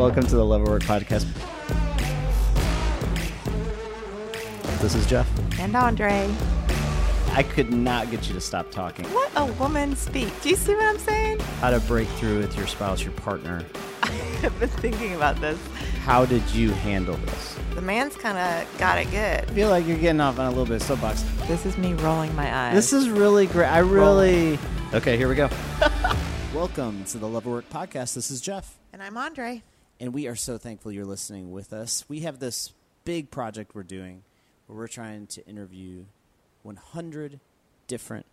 Welcome to the Love Work Podcast. This is Jeff. And Andre. I could not get you to stop talking. What a woman speak. Do you see what I'm saying? How to break through with your spouse, your partner. I've been thinking about this. How did you handle this? The man's kind of got it good. I feel like you're getting off on a little bit of soapbox. This is me rolling my eyes. This is really great. I really. Okay, here we go. Welcome to the Love Work Podcast. This is Jeff. And I'm Andre. And we are so thankful you're listening with us. We have this big project we're doing where we're trying to interview 100 different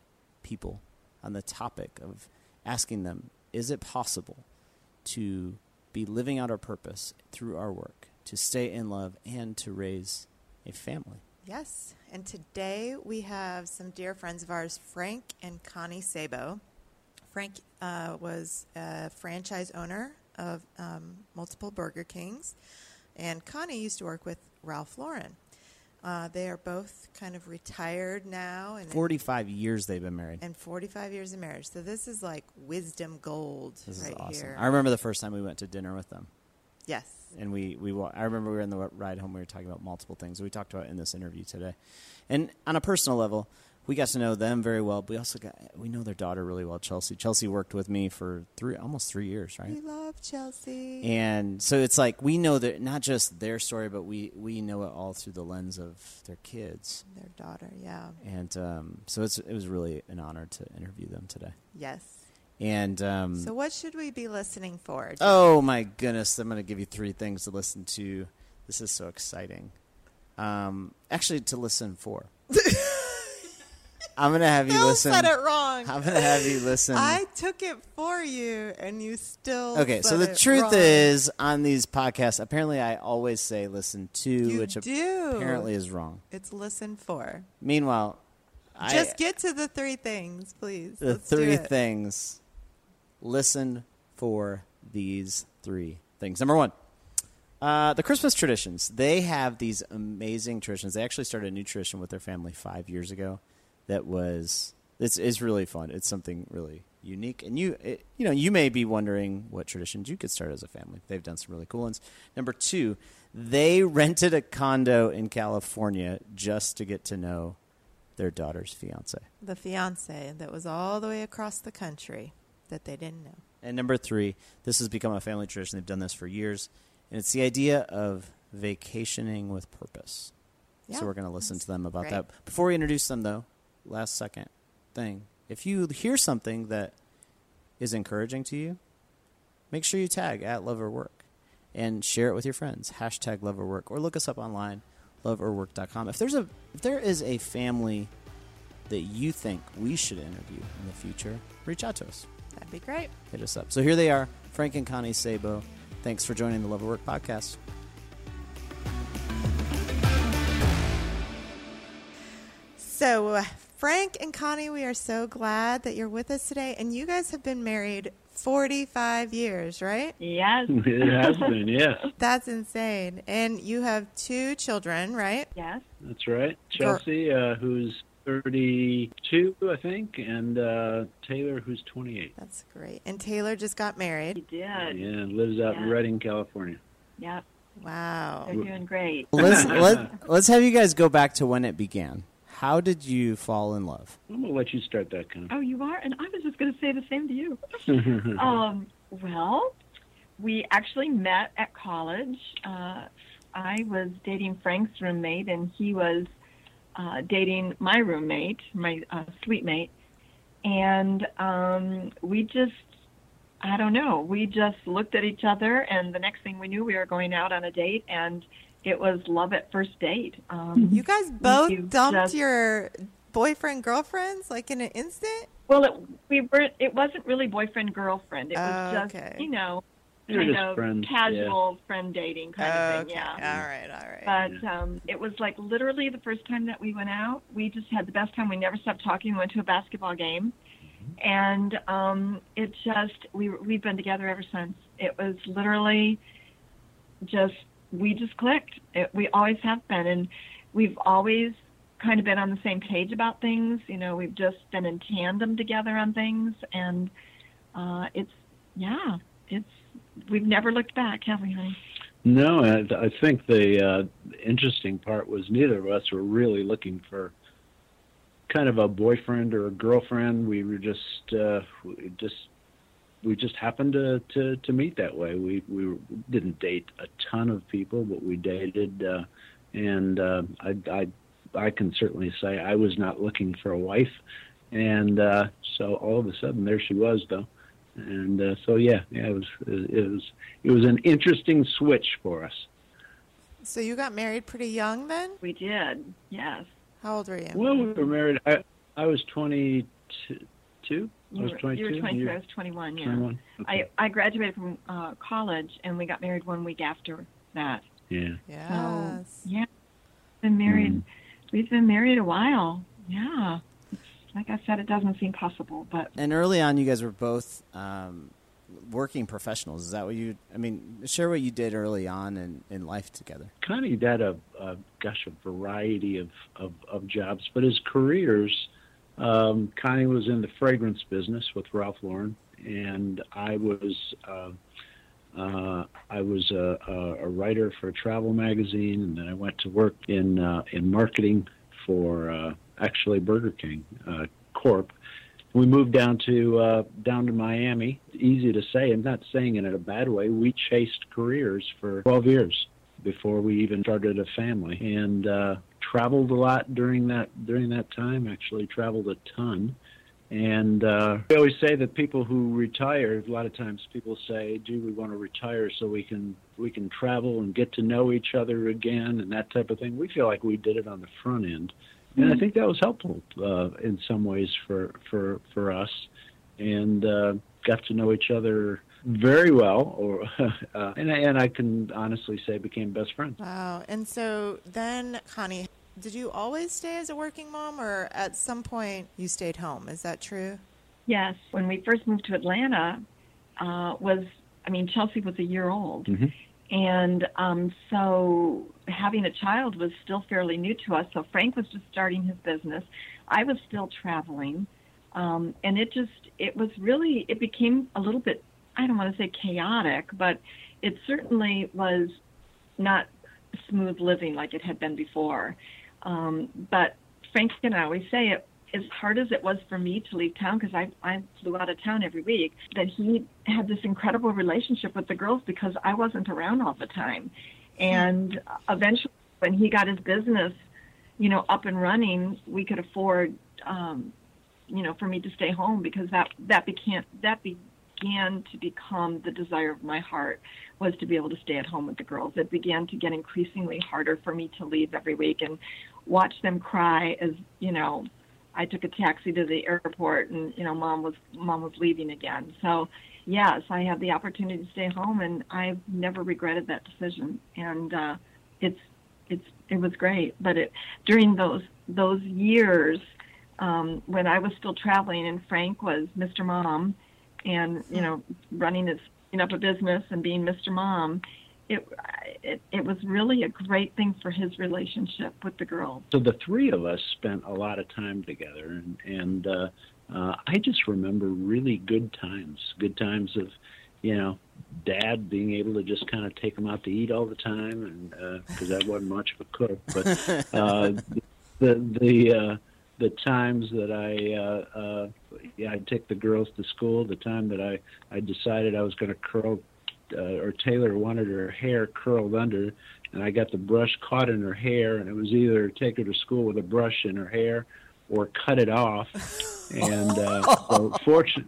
people on the topic of asking them is it possible to be living out our purpose through our work, to stay in love, and to raise a family? Yes. And today we have some dear friends of ours, Frank and Connie Sabo. Frank uh, was a franchise owner of um, multiple Burger Kings, and Connie used to work with Ralph Lauren. Uh, they are both kind of retired now, and 45 years they've been married. and 45 years of marriage. So this is like wisdom gold This right is awesome. here. I remember the first time we went to dinner with them. yes. and we we I remember we were in the ride home. We were talking about multiple things we talked about in this interview today, and on a personal level, we got to know them very well. But we also got we know their daughter really well, Chelsea. Chelsea worked with me for three almost three years, right? We love Chelsea. And so it's like we know that not just their story, but we we know it all through the lens of their kids. Their daughter, yeah. And um, so it's it was really an honor to interview them today. Yes. And um, So what should we be listening for? Oh my goodness! I'm going to give you three things to listen to. This is so exciting. Um, actually, to listen for. I'm going to have you listen. said it wrong. I'm going to have you listen. I took it for you, and you still. okay, so the truth wrong. is, on these podcasts, apparently I always say listen to, you which do. apparently is wrong. it's listen for. Meanwhile, I, Just get to the three things, please. the Let's three things. Listen for these three things. Number one, uh, the Christmas traditions. They have these amazing traditions. They actually started a new tradition with their family five years ago. That was it's is really fun. It's something really unique. And you it, you know you may be wondering what traditions you could start as a family. They've done some really cool ones. Number two, they rented a condo in California just to get to know their daughter's fiance. The fiance that was all the way across the country that they didn't know. And number three, this has become a family tradition. They've done this for years, and it's the idea of vacationing with purpose. Yeah, so we're going to listen to them about great. that. Before we introduce them, though, last second thing: if you hear something that is encouraging to you, make sure you tag at Love or Work and share it with your friends. Hashtag Love or Work, or look us up online, loveorwork.com. If there's a if there is a family that you think we should interview in the future, reach out to us That'd be great. hit us up. So here they are, Frank and Connie Sabo. Thanks for joining the Love of Work podcast. So, uh, Frank and Connie, we are so glad that you're with us today. And you guys have been married 45 years, right? Yes. It has been, yes. That's insane. And you have two children, right? Yes. That's right. Chelsea, uh, who's 32, I think, and uh, Taylor, who's 28. That's great. And Taylor just got married. He married. did. Yeah, lives out in Redding, California. Yep. Wow. They're doing great. Let's let let's have you guys go back to when it began. How did you fall in love? I'm going to let you start that, Con. Oh, you are? And I was just going to say the same to you. um, well, we actually met at college. Uh, I was dating Frank's roommate, and he was uh, dating my roommate, my uh, suite mate. And um, we just, I don't know, we just looked at each other, and the next thing we knew, we were going out on a date, and it was love at first date. Um, You guys both You dumped just- your boyfriend girlfriends like in an instant? Well, it, we were. It wasn't really boyfriend girlfriend. It was Oh, just okay. you know, kind just of friends, casual friend dating kind of thing. okay. Yeah. All right. All right. But um, it was like literally the first time that we went out. We just had the best time. We never stopped talking. We went to a basketball game, and um, it just we we've been together ever since. It was literally just we just clicked. It, we always have been, and we've always kind of been on the same page about things. You know, we've just been in tandem together on things, and uh, it's yeah, it's we've never looked back, have we, honey? No, I, I think the uh, interesting part was neither of us were really looking for kind of a boyfriend or a girlfriend. We were just uh, just we just happened to, to to meet that way. We we didn't date a ton of people, but we dated, uh, and uh, I I I can certainly say I was not looking for a wife, and uh, so all of a sudden there she was though, and uh, so yeah yeah it was it was it was an interesting switch for us. So you got married pretty young then? We did, yes. How old were you? Well, we were married. I I was twenty two. You I was were, twenty you were 22, I was 21, yeah. 21. Okay. I, I graduated from uh, college and we got married one week after that. yeah. Yes. So, yeah. Been married. Mm. We've been married a while. Yeah. Like I said, it doesn't seem possible, but And early on, you guys were both um, working professionals. Is that what you? I mean, share what you did early on in, in life together. Connie had a, a gosh a variety of, of, of jobs, but his careers. Um, Connie was in the fragrance business with Ralph Lauren, and I was uh, uh, I was a, a, writer for a travel magazine, and then I went to work in uh, in marketing for uh, actually Burger King uh, Corp. We moved down to uh, down to Miami. Easy to say, I'm not saying it in a bad way. We chased careers for 12 years before we even started a family, and traveled a lot during that during that time. Actually, traveled a ton. And uh, we always say that people who retire, a lot of times people say, "Do we want to retire so we can we can travel and get to know each other again and that type of thing." We feel like we did it on the front end, and I think that was helpful uh, in some ways for for for us, and uh, got to know each other very well, or uh, and and I can honestly say became best friends. Wow. And so then, Connie, did you always stay as a working mom, or at some point you stayed home? Is that true? yes, when we first moved to Atlanta, uh, was I mean Chelsea was a year old, Mhm. and um, so having a child was still fairly new to us. So Frank was just starting his business. I was still traveling, um, and it just it was really it became a little bit I don't want to say chaotic, but it certainly was not smooth living like it had been before. Um, but Frank and I always say it as hard as it was for me to leave town because I I flew out of town every week. That he had this incredible relationship with the girls because I wasn't around all the time, and eventually when he got his business, you know, up and running, we could afford, um, you know, for me to stay home because that that became that began to become the desire of my heart was to be able to stay at home with the girls. It began to get increasingly harder for me to leave every week and watch them cry as you know I took a taxi to the airport and you know mom was mom was leaving again. So yes, I had the opportunity to stay home and I've never regretted that decision. And uh it's it's it was great. But it during those those years um when I was still traveling and Frank was Mr. Mom and you know running his you know, up a business and being Mr. Mom, it, it it was really a great thing for his relationship with the girls. so the three of us spent a lot of time together and and uh uh i just remember really good times good times of you know dad being able to just kind of take them out to eat all the time and because i wasn't much of a cook but uh the the uh the times that I, uh, uh, yeah, I'd take the girls to school. The time that I, I decided I was going to curl, uh, or Taylor wanted her hair curled under, and I got the brush caught in her hair, and it was either take her to school with a brush in her hair, or cut it off. And uh, so, fortunate,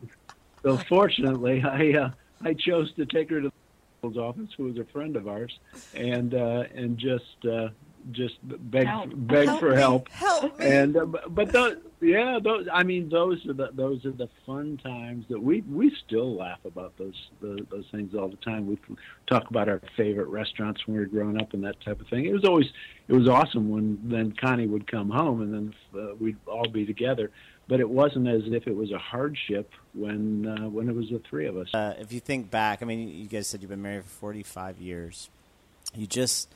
so fortunately, I uh, I chose to take her to the principal's office, who was a friend of ours, and uh, and just uh, just beg Help. beg Help for me, help Help me. and uh, but- but those, yeah, those. I mean, those are the those are the fun times that we we still laugh about those those, those things all the time. We talk about our favorite restaurants when we were growing up and that type of thing. It was always it was awesome when then Connie would come home and then uh, we'd all be together. But it wasn't as if it was a hardship when uh, when it was the three of us. Uh, if you think back, I mean, you guys said you've been married for 45 years. You just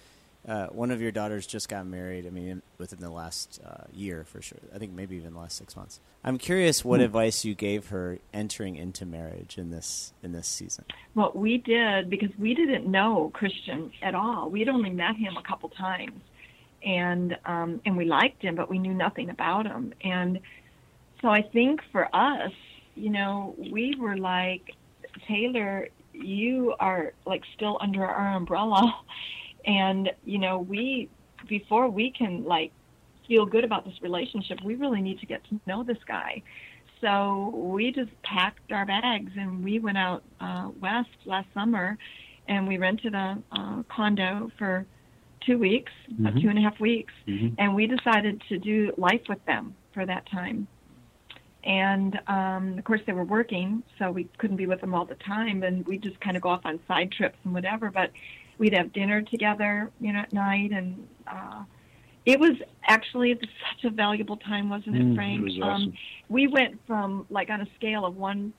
uh, one of your daughters just got married. I mean, within the last uh, year for sure. I think maybe even the last six months. I'm curious what Hmm. advice you gave her entering into marriage in this in this season. Well, we did because we didn't know Christian at all. We'd only met him a couple times, and um, and we liked him, but we knew nothing about him. And so I think for us, you know, we were like, Taylor, you are like still under our umbrella, and you know, we before we can like feel good about this relationship, we really need to get to know this guy. So we just packed our bags and we went out uh, west last summer, and we rented a, a condo for two weeks, Mhm. two and a half weeks, Mhm. and we decided to do life with them for that time. And um, of course, they were working, so we couldn't be with them all the time, and we just kind of go off on side trips and whatever. But we'd have dinner together, you know, at night, and uh, it was actually such a valuable time, wasn't it, Mm, Frank? it was awesome. Um, we went from like on a scale of one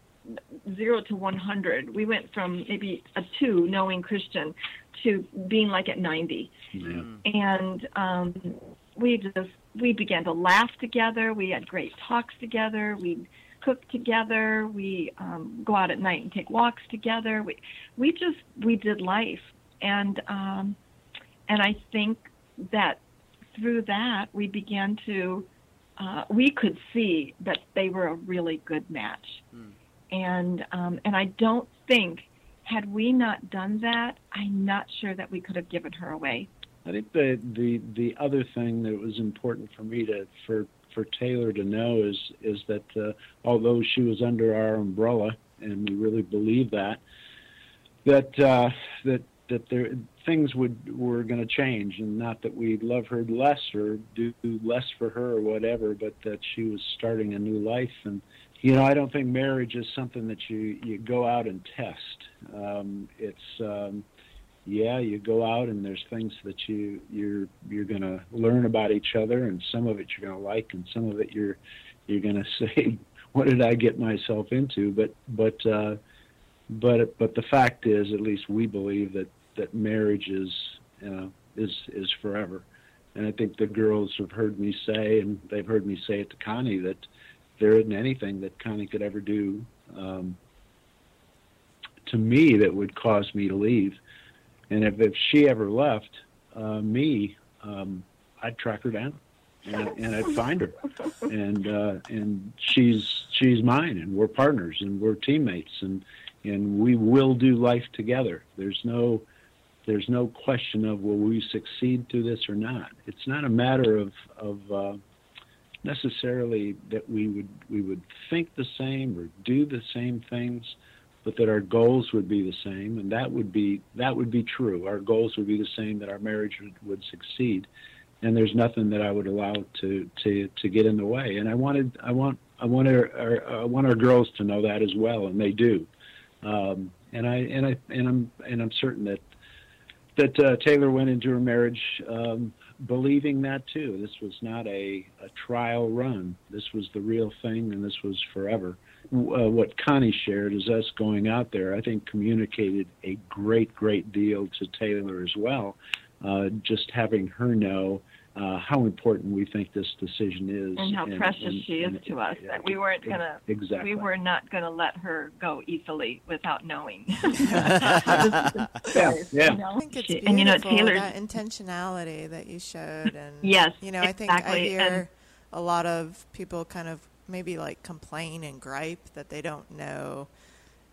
zero to one hundred. We went from maybe a two, knowing Christian, to being like at ninety Yeah. and um, we just we began to laugh together. We had great talks together. We cook together. We um, go out at night and take walks together. We we just we did life, and um, and I think that through that we began to uh, we could see that they were a really good match, and um, and I don't think had we not done that, I'm not sure that we could have given her away. I think the the the other thing that was important for me to for for Taylor to know is is that uh, although she was under our umbrella and we really believe that that uh, that that there things would were going to change and not that we love her less or do less for her or whatever but that she was starting a new life and you know I don't think marriage is something that you you go out and test um, it's um, yeah, you go out and there's things that you you're you're going to learn about each other, and some of it you're going to like, and some of it you're you're going to say, "What did I get myself into?" But but uh, but but the fact is, at least we believe that that marriage is uh, is is forever, and I think the girls have heard me say, and they've heard me say it to Connie that there isn't anything that Connie could ever do um, to me that would cause me to leave. And if, if she ever left uh, me, um, I'd track her down and, and I'd find her. And uh, and she's she's mine, and we're partners, and we're teammates, and and we will do life together. There's no there's no question of will we succeed through this or not. It's not a matter of of uh, necessarily that we would we would think the same or do the same things but that our goals would be the same, and that would be that would be true. Our goals would be the same, that our marriage would, would succeed, and there's nothing that I would allow to to to get in the way. And I wanted I want I want our, our I want our girls to know that as well, and they do. Um, and I and I and I'm and I'm certain that that uh, Taylor went into her marriage um, believing that too. This was not a, a trial run. This was the real thing, and this was forever uh, what Connie shared is us going out there. I think communicated a great, great deal to Taylor as well. Uh, just having her know uh, how important we think this decision is, and how precious and- she is and- to us yeah, that we weren't gonna exactly. we were not gonna let her go easily without knowing. yeah, yeah. You know? I think it's She- beautiful and you know Taylor's that intentionality that you showed, and Yes, you know, I think I hear and- a lot of people kind of maybe like complain and gripe that they don't know,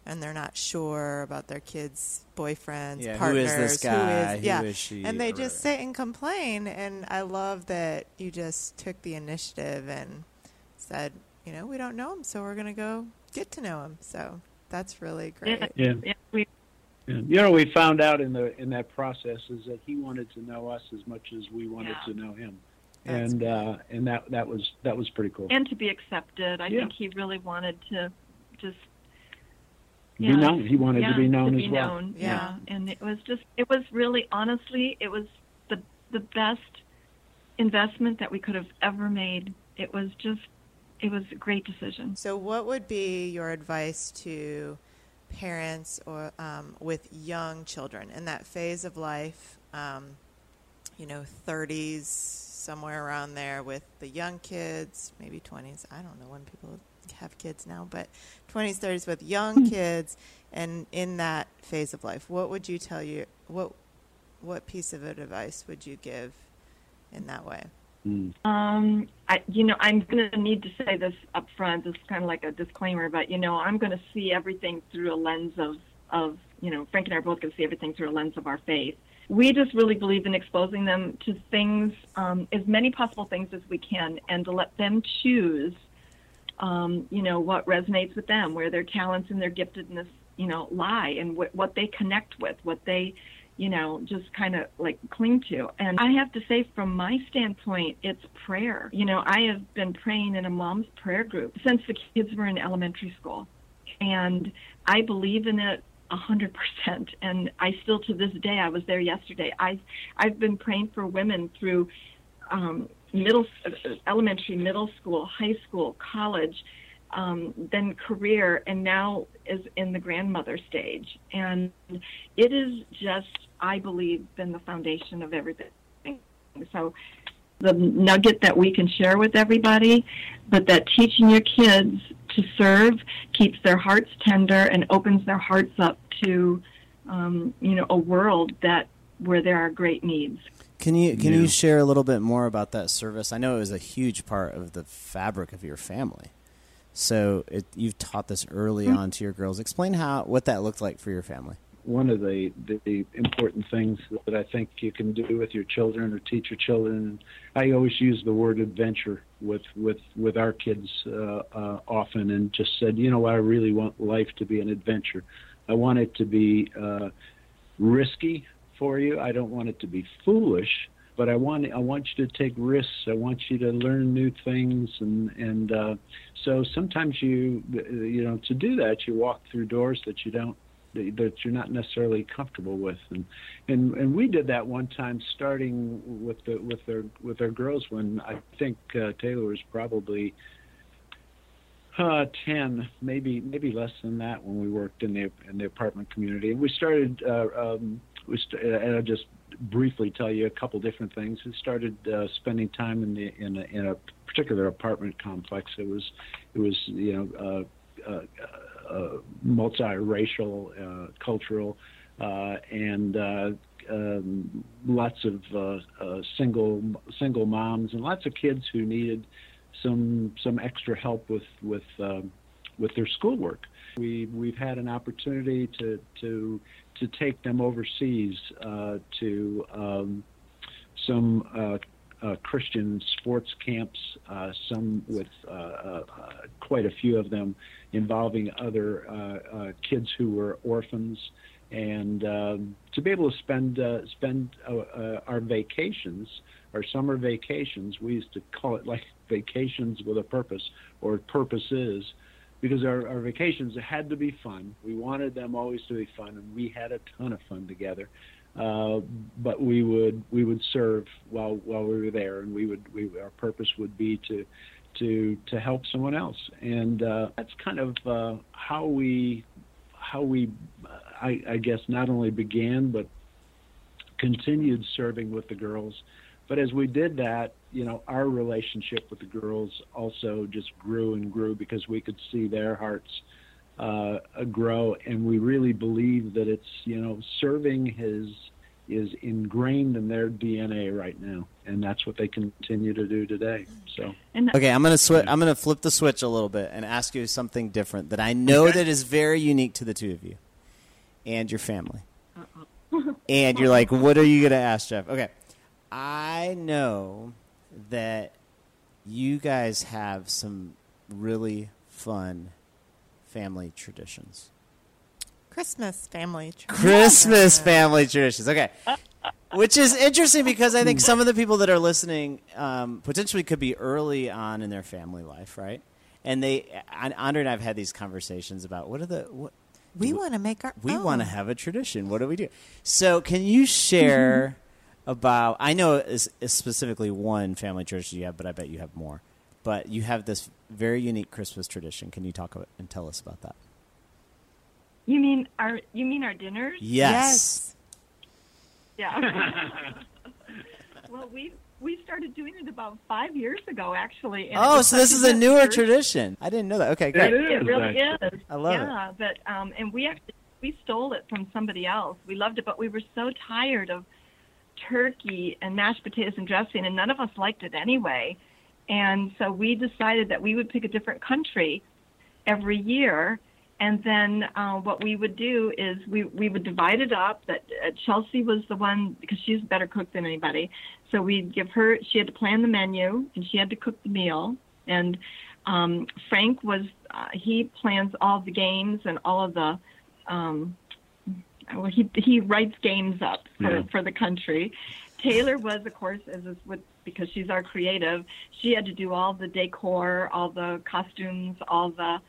and they're not sure about their kids' boyfriends, Yeah, who partners, is this guy? Who yeah, is she? and they just sit and complain. And I love that you just took the initiative and said, you know, we don't know him, so we're gonna go get to know him. So that's really great. Yeah. Yeah. yeah, we You know, we found out in the in that process is that he wanted to know us as much as we wanted Yeah. to know him, That's and uh, and that that was that was pretty cool. and to be accepted. I Yeah. think he really wanted to just be known. He wanted yeah, to be known be as well. known, Yeah. yeah. And it was just it was really honestly it was the the best investment that we could have ever made. It was just it was a great decision. So, what would be your advice to parents or um, with young children in that phase of life? Um, you know, 30s, somewhere around there with the young kids, maybe 20s. I don't know when people have kids now, but 20s, 30s with young kids and in that phase of life. What would you tell you what what piece of advice would you give in that way? Mm. Um, I, you know, I'm going to need to say this up front. It's kind of like a disclaimer, but you know, I'm going to see everything through a lens of, of, you know, Frank and I are both going to see everything through a lens of our faith. We just really believe in exposing them to things, um, as many possible things as we can, and to let them choose, um, you know, what resonates with them, where their talents and their giftedness, you know, lie, and what, what they connect with, what they you know, just kind of like cling to. And I have to say, from my standpoint, it's prayer. You know, I have been praying in a mom's prayer group since the kids were in elementary school. And I believe in it a hundred percent. And I still, to this day, I was there yesterday. I, I've been praying for women through um, middle, elementary, middle school, high school, college, um, then career, and now is in the grandmother stage. And it is just, I believe, been the foundation of everything. So the nugget that we can share with everybody, but that teaching your kids to serve keeps their hearts tender and opens their hearts up to, um, you know, a world that where there are great needs. Can you can Yeah. you share a little bit more about that service? I know it was a huge part of the fabric of your family. So it, you've taught this early Mm-hmm. on to your girls. Explain how what that looked like for your family. one of the, the, the important things that I think you can do with your children or teach your children. I always use the word adventure with with with our kids uh, uh, often, and just said, you know I really want life to be an adventure. I want it to be uh, risky for you. I don't want it to be foolish, but I want I want you to take risks. I want you to learn new things, and and uh, so sometimes you you know to do that you walk through doors that you don't that you're not necessarily comfortable with and and and we did that one time starting with the with their with their girls when I think uh, Taylor was probably uh 10 maybe maybe less than that when we worked in the in the apartment community we started uh um we st- and I'll just briefly tell you a couple different things. We started uh, spending time in the in a, in a particular apartment complex. It was it was you know uh, uh, uh, multiracial, uh, cultural, uh, and uh, um, lots of uh, uh, single single moms and lots of kids who needed some some extra help with with um, with their schoolwork. We we've had an opportunity to to to take them overseas uh, to um, some uh, uh, Christian sports camps, uh, some with uh, uh, quite a few of them involving other kids who were orphans, and um, to be able to spend spend our vacations, our summer vacations. We used to call it like vacations with a purpose or purposes. Because our, our vacations had to be fun. We wanted them always to be fun, and we had a ton of fun together uh, but we would we would serve while while we were there, and we would we our purpose would be to to to help someone else, and uh, that's kind of uh, how we how we I, I guess not only began but continued serving with the girls. But as we did that, you know, our relationship with the girls also just grew and grew because we could see their hearts uh, grow, and we really believe that it's you know serving his is ingrained in their DNA right now, and that's what they continue to do today. So And Okay, I'm gonna switch. I'm gonna flip the switch a little bit and ask you something different that I know that is very unique to the two of you and your family. and you're like, what are you gonna ask Jeff? Okay, I know that you guys have some really fun family traditions. Christmas family. traditions. Christmas family traditions. Okay. Which is interesting because I think some of the people that are listening um, potentially could be early on in their family life, right? And they, and Andre and I have had these conversations about what are the what We want to make our. we want to have a tradition. What do we do? So, can you share about? I know it's, it's specifically one family tradition you have, but I bet you have more. But you have this very unique Christmas tradition. Can you talk about and tell us about that? you mean our you mean our dinners? Yes. Yes. Yeah. well, we we started doing it about five years ago, actually. and Oh, so this is a a newer first. tradition. I didn't know that. Okay, great. It It is, really actually. is. I love it. yeah, but um, and we actually we stole it from somebody else. We loved it, but we were so tired of turkey and mashed potatoes and dressing, and none of us liked it anyway. And so we decided that we would pick a different country every year. And then uh, what we would do is we, we would divide it up. That uh, Chelsea was the one because she's a better cook than anybody. So we'd give her. She had to plan the menu and she had to cook the meal. And um, Frank was uh, he plans all the games and all of the um, well, he he writes games up for, Yeah. for the country. Taylor was, of course, as is with because she's our creative. She had to do all the decor, all the costumes, all the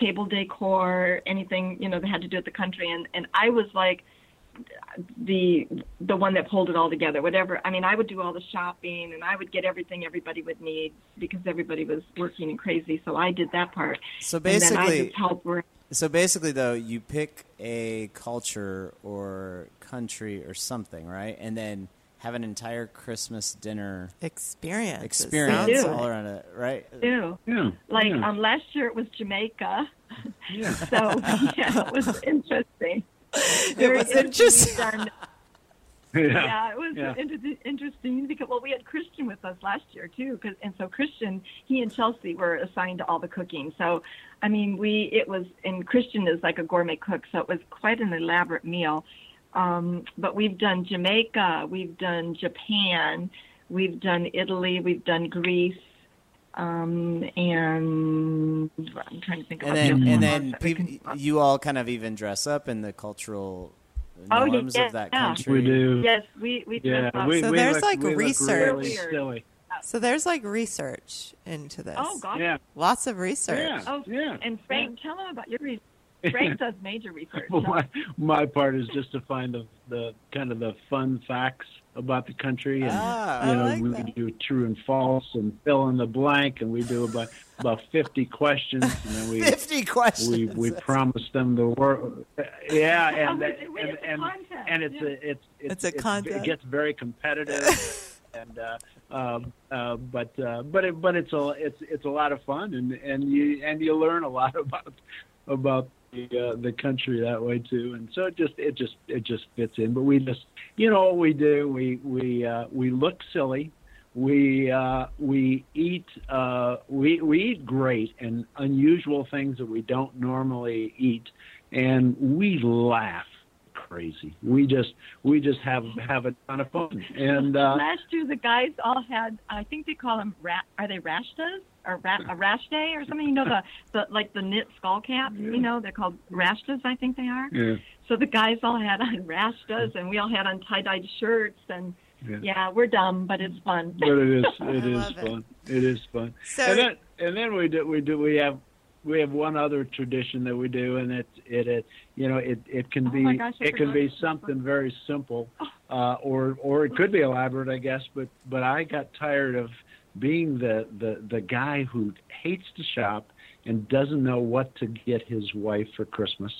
table decor, anything you know they had to do at the country. And and I was like the the one that pulled it all together. Whatever. I mean, I would do all the shopping and I would get everything everybody would need because everybody was working and crazy. So I did that part. So and then I basically, just helped work. So basically, though, you pick a culture or country or something, right, and then have an entire Christmas dinner Experience. experience sounds all around it, right? too. Yeah. Like yeah. um, last year it was Jamaica, yeah. so yeah, it was interesting. It was interesting. We've done- yeah. yeah, it was Yeah. inter- interesting because well, we had Christian with us last year too, 'cause- and so Christian, he and Chelsea were assigned to all the cooking. So, I mean, we it was and Christian is like a gourmet cook, so it was quite an elaborate meal. Um, but we've done Jamaica, we've done Japan, we've done Italy, we've done Greece. Um, and I'm trying to think And then, the other and then that we peop can- you all kind of even dress up in the cultural Oh, yeah, norms yeah, of that yeah. country. We do. Yes, we we Yeah, dress we, So we there's, look, like, we research. really silly. So there's like research into this. Oh gosh. Yeah, Lots of research. yeah, Oh, yeah. And Frank, tell him about your research. Frank does major research. Well, my, my part is just to find the, the kind of the fun facts about the country, and Ah, you I know like we that. do true and false and fill in the blank, and we do about about fifty questions, and then we fifty questions. we we promise them the work. Yeah, and it's- and it's a and, and it's Yeah. a it's It's a It contest. gets very competitive, and uh, um, uh, but uh, but it, but it's a it's it's a lot of fun, and and you and you learn a lot about about the uh, the country that way too, and so it just it just it just fits in. But we just you know what we do we we uh, we look silly. We uh, we eat uh, we we eat great and unusual things that we don't normally eat, and we laugh crazy. We just we just have have a ton of fun, and uh, Last year, the guys all had, I think they call them, ra- are they rashtas? Or ra- a rash day or something? You know, the, the like the knit skull caps, you know, they're called rashtas, I think they are. yeah, So the guys all had on rashtas and we all had on tie dyed shirts. And yeah. yeah, we're dumb, but it's fun. but it is it is love it. fun. It is fun. So and then and then we do we do we have we have one other tradition that we do, and it it, it you know it it can Oh be my gosh, it can be something one. very simple, uh, or or it could be elaborate, I guess. But but I got tired of being the the the guy who hates to shop and doesn't know what to get his wife for Christmas.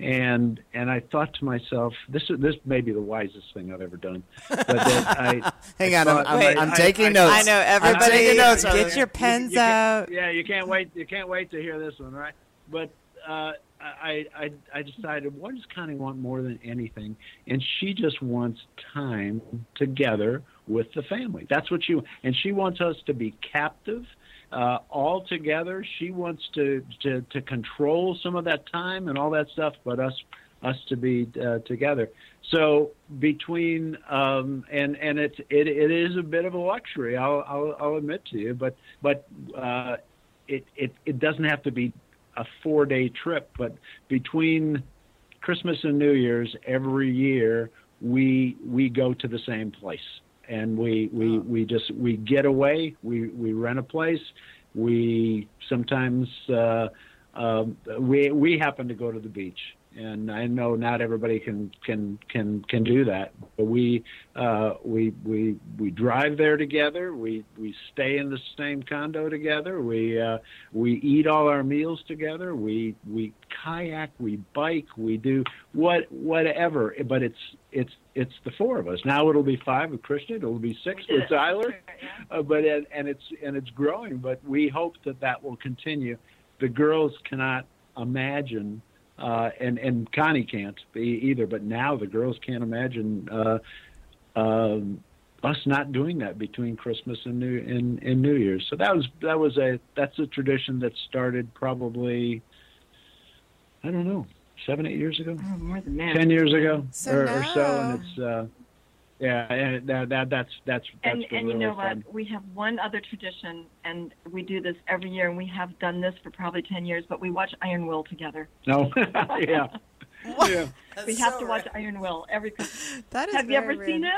And and I thought to myself, this is this may be the wisest thing I've ever done. But that I Hang I on, I'm, thought- I'm, Wait, I'm I- taking I- notes. I know I'm everybody. taking notes. Get your pens you can't- out. Yeah, you can't wait. You can't wait to hear this one, right? But uh, I, I, I decided what does Connie want more than anything, and she just wants time together with the family. That's what she and she wants us to be captive. Uh, all together, she wants to, to to control some of that time and all that stuff, but us us to be uh, together. So between um, and and it's it, it is a bit of a luxury. I'll I'll, I'll admit to you, but but uh, it, it it doesn't have to be a four day trip. But between Christmas and New Year's every year, we we go to the same place and we we, we just we get away. We we rent a place. We sometimes uh, um, we we happen to go to the beach and I know not everybody can can can can do that. But we uh, we we we drive there together. We we stay in the same condo together. We uh, we eat all our meals together. We we kayak. We bike. We do what whatever. But it's it's it's the four of us. Now it'll be five with Christian. It'll be six with Tyler. Uh, but and, and it's and it's growing. But we hope that that will continue. The girls cannot imagine uh, and and Connie can't be either. But now the girls can't imagine uh, um, us not doing that between Christmas and New and, and New Year's. So that was that was a that's a tradition that started probably I don't know seven eight years ago, Oh, more than that. ten years ago So or, or so, and it's. Uh, yeah, and that, that that's that's that's and been and you know fun. what? We have one other tradition, and we do this every year, and we have done this for probably ten years. But we watch Iron Will together. No, yeah, yeah. we have to watch Iron Will every That is Have you very ever seen it?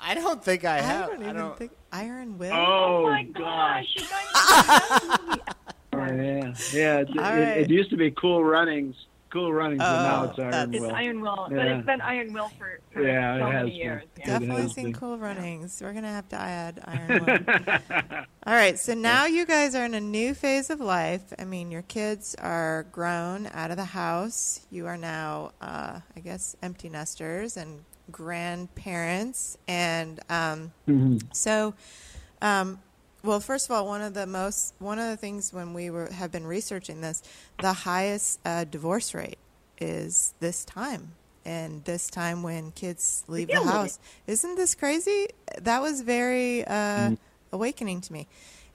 I don't think I I have. don't even think Iron Will. Oh, oh my gosh. you guys. Oh, yeah, yeah. It, All it, right. it used to be Cool Runnings, Cool Runnings, but now Oh, it's Iron that's- it's Iron Will, but it's been Iron Will for, for Yeah, it so has many been. years. Yeah. Definitely has seen been. Cool Runnings. We're gonna have to add Iron Will. All right, so now you guys are in a new phase of life. I mean, your kids are grown, out of the house. You are now, uh, I guess, empty nesters and grandparents, and um, Mhm. so. Um, well, first of all, one of the most one of the things when we were have been researching this, the highest uh, divorce rate is this time, and this time when kids leave the house. Isn't this crazy? That was very uh, awakening to me,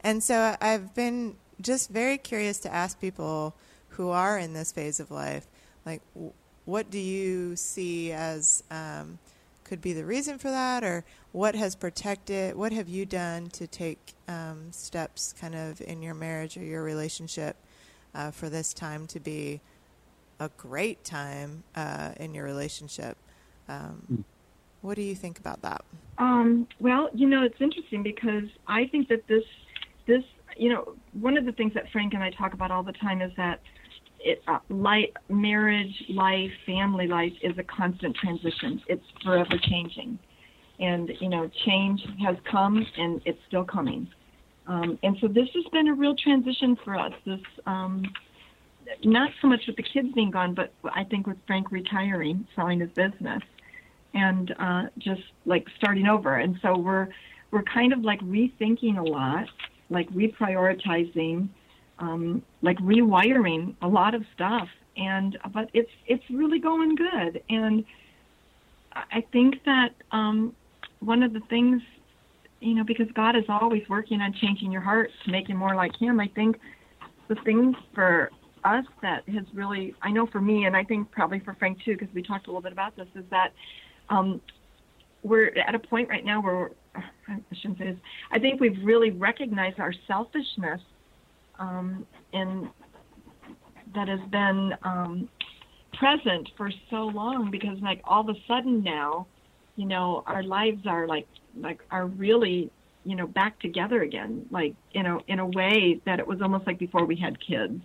and so I've been just very curious to ask people who are in this phase of life, like, w- what do you see as um, could be the reason for that, or what has protected? What have you done to take um, steps, kind of, in your marriage or your relationship, uh, for this time to be a great time uh, in your relationship? Um, what do you think about that? Um, well, you know, it's interesting because I think that this, this, you know, one of the things that Frank and I talk about all the time is that it, uh, life, marriage, life, family life is a constant transition. It's forever changing, and you know, change has come and it's still coming. Um, and so this has been a real transition for us. This, um, not so much with the kids being gone, but I think with Frank retiring, selling his business and uh, just like starting over. And so we're we're kind of like rethinking a lot, like reprioritizing, um, like rewiring a lot of stuff. And but it's it's really going good. And I think that um, one of the things, you know, because God is always working on changing your heart to make you more like Him. I think the things for us that has really, I know for me, and I think probably for Frank too, because we talked a little bit about this, is that um, we're at a point right now where I shouldn't say this. I think we've really recognized our selfishness, um, and that has been um, present for so long. Because like all of a sudden now, you know, our lives are like like are really you know back together again, like you know in a way that it was almost like before we had kids,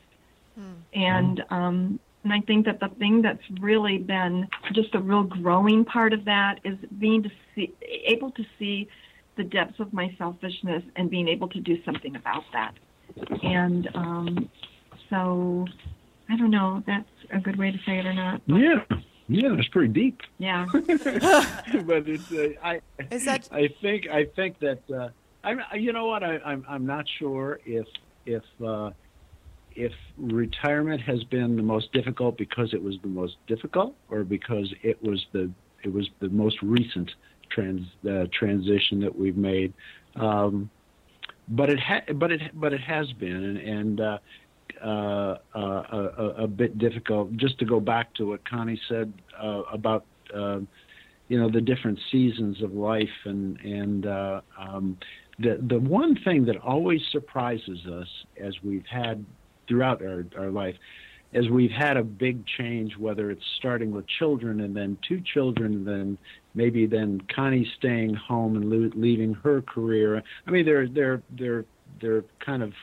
and um, and I think that the thing that's really been just a real growing part of that is being to see, able to see the depths of my selfishness and being able to do something about that. And um, so, I don't know. That's a good way to say it or not. Yeah, yeah, that's pretty deep. Yeah. but it's uh, I Is that I think I think that uh, I'm you know what I, I'm I'm not sure if if uh, if retirement has been the most difficult because it was the most difficult or because it was the it was the most recent trans uh, transition that we've made. Um, but it ha- but it but it has been and, and uh, uh, uh, a, a bit difficult. Just to go back to what Connie said uh, about uh, you know the different seasons of life and and uh, um, the the one thing that always surprises us as we've had throughout our, our life as we've had a big change whether it's starting with children and then two children and then maybe then Connie staying home and lo- leaving her career I mean they're they're kind of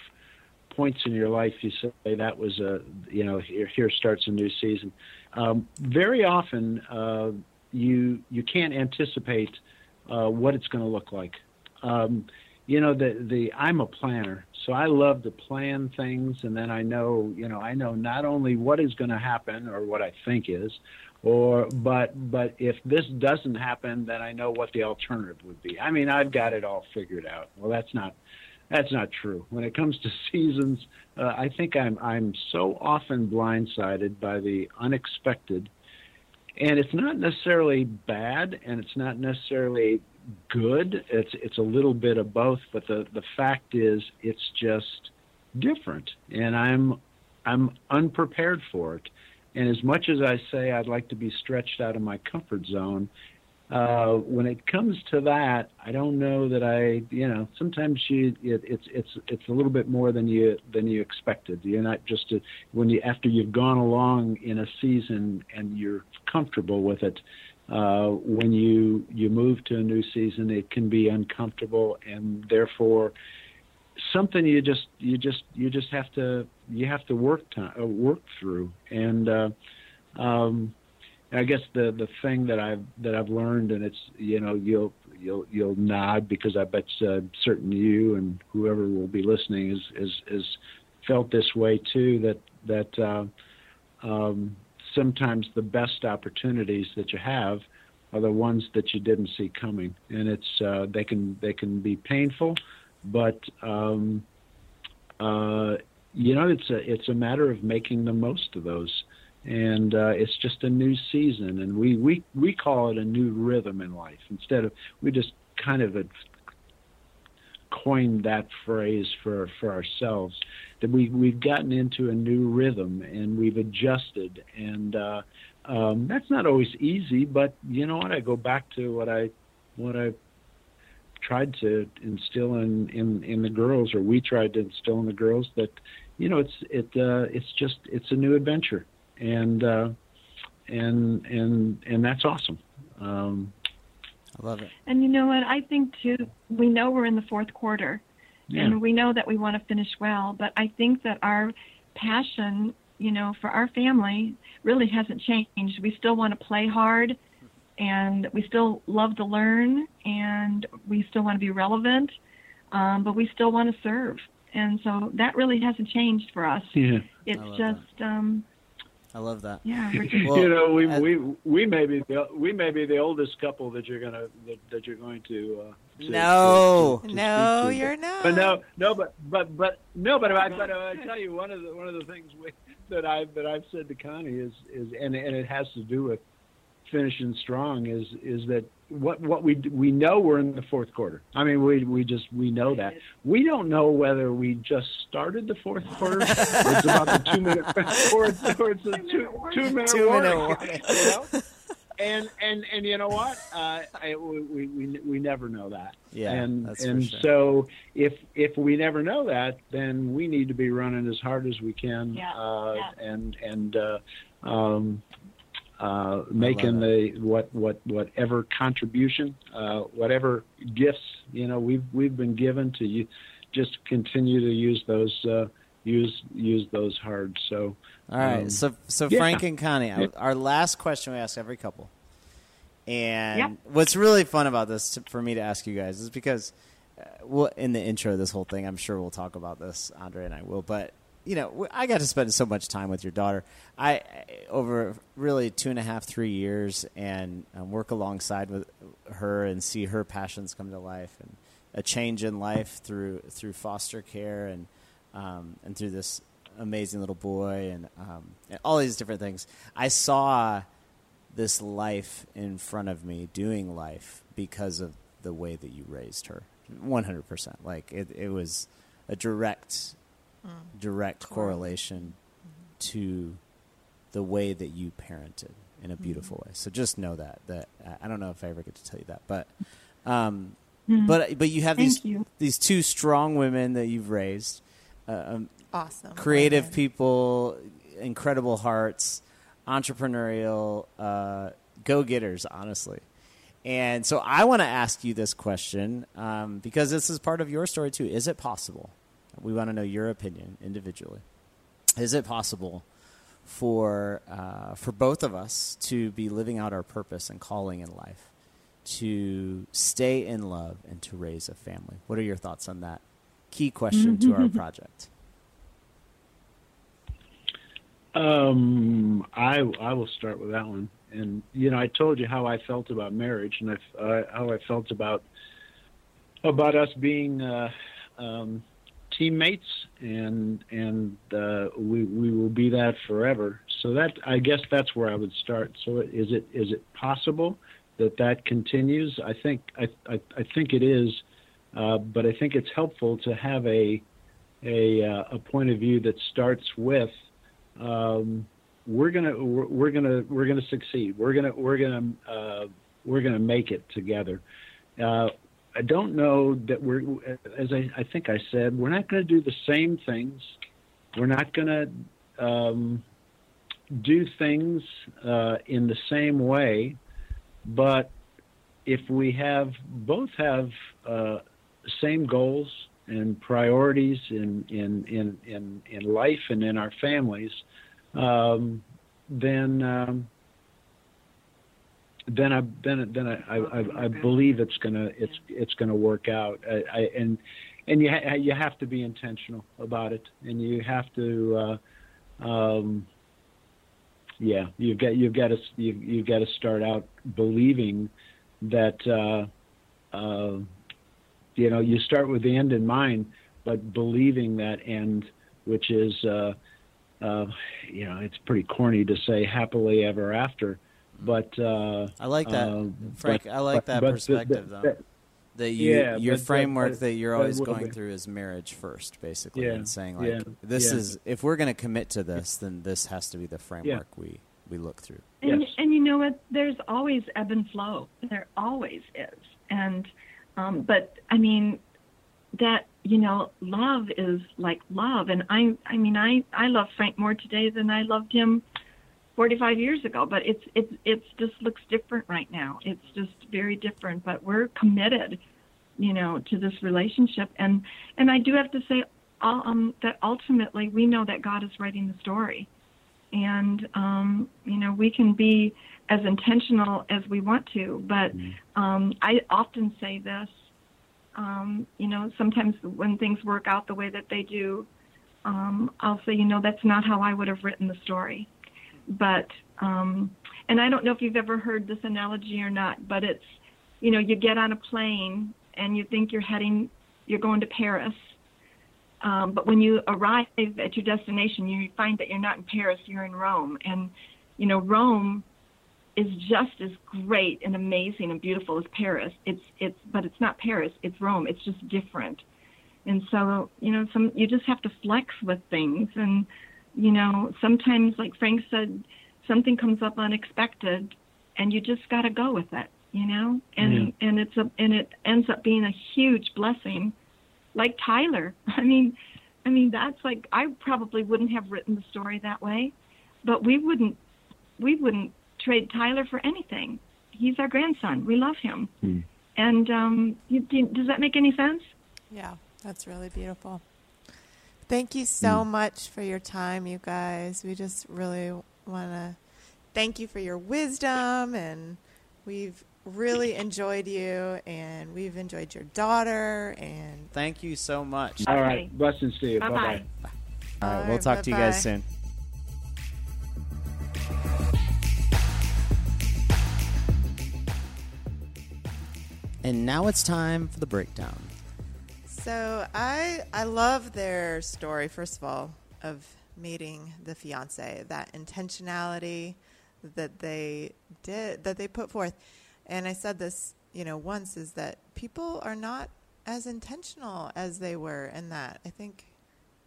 points in your life you say that was a you know here, here starts a new season. Um, very often uh, you you can't anticipate uh, what it's going to look like. Um, you know the the I'm a planner, so I love to plan things, and then I know you know I know not only what is going to happen or what I think is, or but but if this doesn't happen, then I know what the alternative would be. I mean, I've got it all figured out. Well, that's not that's not true. When it comes to seasons, uh, I think I'm I'm so often blindsided by the unexpected, and it's not necessarily bad, and it's not necessarily good. It's it's a little bit of both, but the the fact is, it's just different, and I'm I'm unprepared for it. And as much as I say I'd like to be stretched out of my comfort zone, uh, when it comes to that, I don't know that I, you know, sometimes you, it, it's it's it's a little bit more than you than you expected. You're not just a, when you after you've gone along in a season and you're comfortable with it. Uh, when you you move to a new season, it can be uncomfortable, and therefore something you just you just you just have to you have to work to, uh, work through and. Uh, um, I guess the the thing that I've that I've learned, and it's you know you'll you'll you'll nod because I bet uh, certain you and whoever will be listening is is is felt this way too. That that uh, um, sometimes the best opportunities that you have are the ones that you didn't see coming, and it's uh, they can they can be painful, but um, uh, you know it's a it's a matter of making the most of those. And uh, it's just a new season, and we we we call it a new rhythm in life. Instead of we just kind of coined that phrase for for ourselves that we we've gotten into a new rhythm and we've adjusted. And uh, um, that's not always easy but you know what? I go back to what I what I tried to instill in in in the girls or we tried to instill in the girls that you know it's it uh, it's just it's a new adventure and uh, and and and that's awesome. Um, I love it. And you know what? I think too. We know we're in the fourth quarter, yeah. and we know that we want to finish well. But I think that our passion, you know, for our family really hasn't changed. We still want to play hard, and we still love to learn, and we still want to be relevant, um, but we still want to serve. And so that really hasn't changed for us. Yeah. It's just. Um, I love that. Yeah, well, you know, we we we may be the we may be the oldest couple that you're gonna that, that you're going to. Uh, to no, to, to, no, you're not. But no, no, but but but no, but I but I tell you one of the one of the things we, that I that I've said to Connie is is and and it has to do with finishing strong is is that what what we we know we're in the fourth quarter. I mean, we we just we know that. We don't know whether we just started the fourth quarter. it's about the two minute or, or it's a two two minute two warning. Minute warning. You know? And and and you know what? Uh, I, we, we we never know that. Yeah, and that's and sure. so if if we never know that, then we need to be running as hard as we can. Yeah. Uh, yeah. And and uh, um, uh, making the what what whatever contribution, uh, whatever gifts you know we've we've been given to you, just continue to use those uh, use use those hard. So all right, um, so so yeah. Frank and Connie, our, our last question we ask every couple, and Yep. what's really fun about this to, for me to ask you guys is because, uh, well, in the intro of this whole thing, I'm sure we'll talk about this. Andre and I will, but you know, I got to spend so much time with your daughter. I over really two and a half, three years, and um, work alongside with her and see her passions come to life and a change in life through through foster care and um, and through this amazing little boy and, um, and all these different things. I saw this life in front of me doing life because of the way that you raised her. One hundred percent. Like it, it was a direct direct correlation to the way that you parented in a beautiful way. So just know that that I don't know if I ever get to tell you that, but um, but but you have Thank these you. these two strong women that you've raised, uh, um, Awesome. creative women. people, incredible hearts, entrepreneurial uh, go getters, honestly. And so I want to ask you this question um, because this is part of your story too. Is it possible? We want to know your opinion individually. Is it possible for uh, for both of us to be living out our purpose and calling in life, to stay in love and to raise a family? What are your thoughts on that key question to our project? Um, I I will start with that one. And you know, I told you how I felt about marriage, and I, uh, how I felt about about us being uh, um, teammates, and and uh, we we will be that forever. So that I guess that's where I would start. So is it is it possible that that continues? I think I I, I think it is, uh, but I think it's helpful to have a a uh, a point of view that starts with um, we're gonna we're, we're gonna we're gonna succeed. We're gonna we're gonna uh, we're gonna make it together. I don't know that we're as I, I think I said we're not going to do the same things. We're not going to um, do things uh, in the same way, but if we have both have uh, same goals and priorities in in in in, in life and in our families, um, then um, then I then then I I, I believe it's gonna it's it's gonna work out. I, I and and you ha- you have to be intentional about it, and you have to. Uh, um, yeah, you've got you've got to you've, you've got to start out believing that uh, uh, you know you start with the end in mind, but believing that end, which is uh, uh, you know it's pretty corny to say happily ever after, but uh, I like that, uh, Frank. but- I like but- that but perspective, the- though. That you, Yeah, your but- but- framework but- that you're always what- going through is marriage first, basically, Yeah, and saying like, yeah, this yeah. is if we're going to commit to this, then this has to be the framework we we look through. And, Yes. and you know what? There's always ebb and flow. There always is. And, um, but I mean, that you know, love is like love. And I, I mean, I, I love Frank more today than I loved him 45 years ago. But it's, it's, it's just looks different right now. It's just very different. But we're committed, you know, to this relationship. And, and I do have to say, um, that ultimately we know that God is writing the story and um, you know we can be as intentional as we want to but um, i often say this um, you know sometimes when things work out the way that they do um, i'll say you know that's not how i would have written the story but um, and i don't know if you've ever heard this analogy or not but it's you know you get on a plane and you think you're heading you're going to paris um, but when you arrive at your destination, you find that you're not in Paris, you're in Rome. And, you know, Rome is just as great and amazing and beautiful as Paris. It's, it's, but it's not Paris, it's Rome. It's just different. And so, you know, some, you just have to flex with things. And, you know, sometimes, like Frank said, something comes up unexpected and you just got to go with it, you know? And, and it's a, and it ends up being a huge blessing like Tyler. I mean, I mean that's like I probably wouldn't have written the story that way, but we wouldn't we wouldn't trade Tyler for anything. He's our grandson. We love him. Hmm. And um, you, do- does that make any sense? Yeah, that's really beautiful. Thank you so mm. much for your time, you guys. We just really want to thank you for your wisdom, and we've really enjoyed you, and we've enjoyed your daughter, and Thank you so much. All right, Okay. right, blessings to you. Bye Bye bye. bye. All right, we'll right, talk to you guys soon. And now it's time for the breakdown. So I I love their story first of all of meeting the fiance that intentionality that they did that they put forth. And I said this you know once is that people are not as intentional as they were in that. I think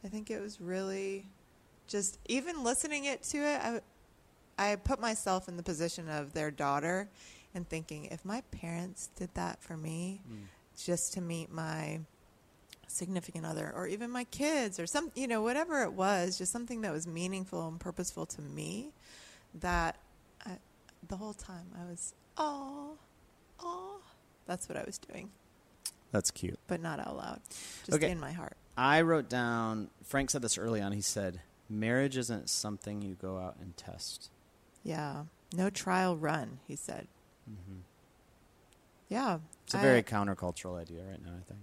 I think it was really just even listening it to it I I put myself in the position of their daughter and thinking if my parents did that for me mm. just to meet my significant other or even my kids or some you know whatever it was just something that was meaningful and purposeful to me that I, the whole time I was oh oh that's what I was doing That's cute. but not out loud just Okay. in my heart I wrote down. Frank said this early on. He said, "Marriage isn't something you go out and test." Yeah. No trial run, he said. Mm-hmm. Yeah. It's a very countercultural idea right now. I think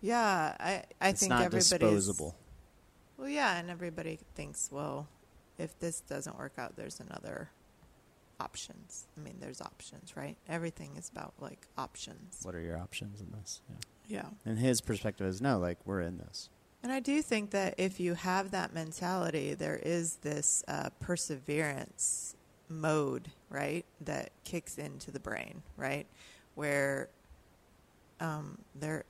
Yeah, I I it's think not everybody's disposable. Well, yeah, and everybody thinks, well, if this doesn't work out, there's another options. I mean, there's options, right? Everything is about like options. What are your options in this? Yeah. Yeah. And his perspective is no, like we're in this. And I do think that if you have that mentality, there is this uh, perseverance mode, right, that kicks into the brain, right, where um, there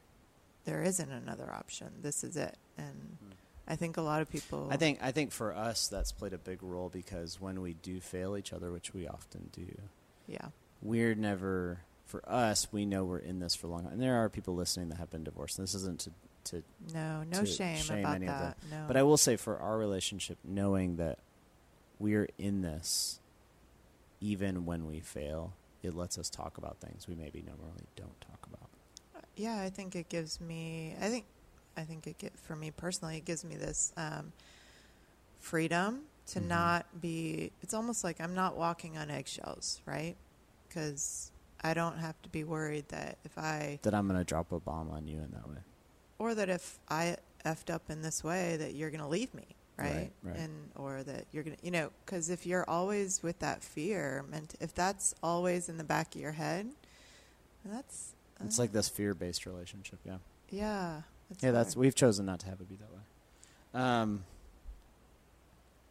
there isn't another option. This is it, and hmm. I think a lot of people. I think I think for us that's played a big role because when we do fail each other, which we often do, yeah, we're never for us. We know we're in this for long, and there are people listening that have been divorced. And this isn't to to no, no to shame, shame about that. No, But I will say for our relationship, knowing that we're in this, even when we fail, it lets us talk about things we maybe normally don't talk about. Yeah, I think it gives me. I think, I think it get for me personally. It gives me this um, freedom to Mhm. not be. It's almost like I'm not walking on eggshells, right? Because I don't have to be worried that if I That I'm going to drop a bomb on you in that way. or that if I effed up in this way, that you're going to leave me, right? Right, right. And or that you're going to, you know, because if you're always with that fear, meant if that's always in the back of your head, that's It's like this fear-based relationship. Yeah. yeah, it's yeah, that's hard. we've chosen not to have it be that way. Um,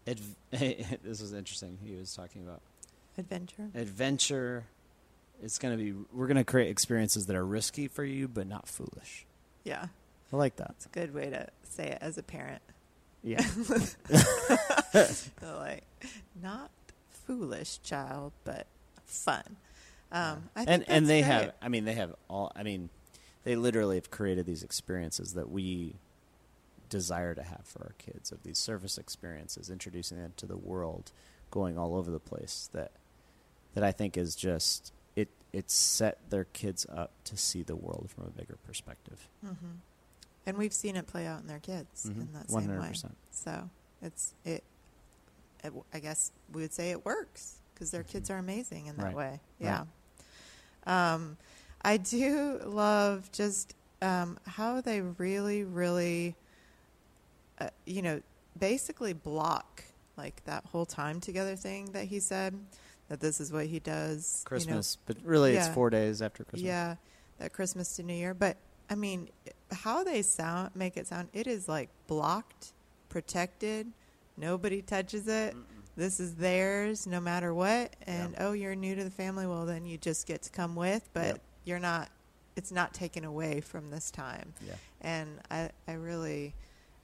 adv- this was interesting. He was talking about adventure. adventure. It's gonna be. We're gonna create experiences that are risky for you, but not foolish. Yeah, I like that. it's a good way to say it as a parent. Yeah. So, like, not foolish child, but fun. Um, I think and and they great. have. I mean, they have all. I mean, they literally have created these experiences that we desire to have for our kids of these service experiences, introducing them to the world, going all over the place. That that I think is just it. It set their kids up to see the world from a bigger perspective. Mhm. And we've seen it play out in their kids Mhm. in that same way. So it's it, it. I guess we would say it works because their kids are amazing in that Right. way. Right. Yeah. Um, I do love just um, how they really, really, uh, you know, basically block like that whole time together thing that he said that this is what he does. you know, Christmas, but really, it's four days after Christmas. yeah, that Christmas to New Year. But I mean, how they sound make it sound it is like blocked, protected. Nobody touches it. This is theirs, no matter what. And oh, you're new to the family. Well, then you just get to come with, but Yep. you're not. It's not taken away from this time. Yeah. And I, I really,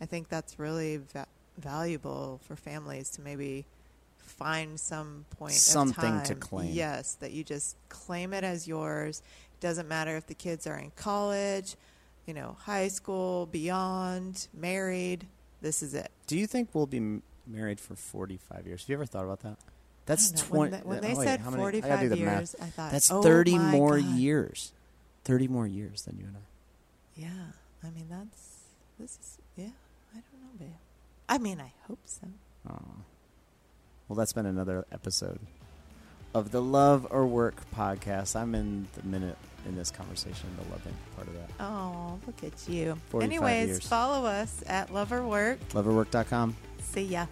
I think that's really va- valuable for families to maybe find some point Something of to claim. Yes, that you just claim it as yours. it Doesn't matter if the kids are in college, you know, high school, beyond, married. This is it. Do you think we'll be married for forty-five years? Have you ever thought about that? That's know. twenty. When, they- when oh, they wait, said how many- I forty-five math. years, I thought That's oh thirty my more God. years. Thirty more years than you and I. Yeah, I mean that's this is yeah. I don't know, babe. I mean, I hope so. Oh. Well, that's been another episode of the Love or Work podcast. I'm in the minute in this conversation, the loving part of that. Oh, look at you. Anyways, years. follow us at Love or Work. Loveorwork.com. See ya.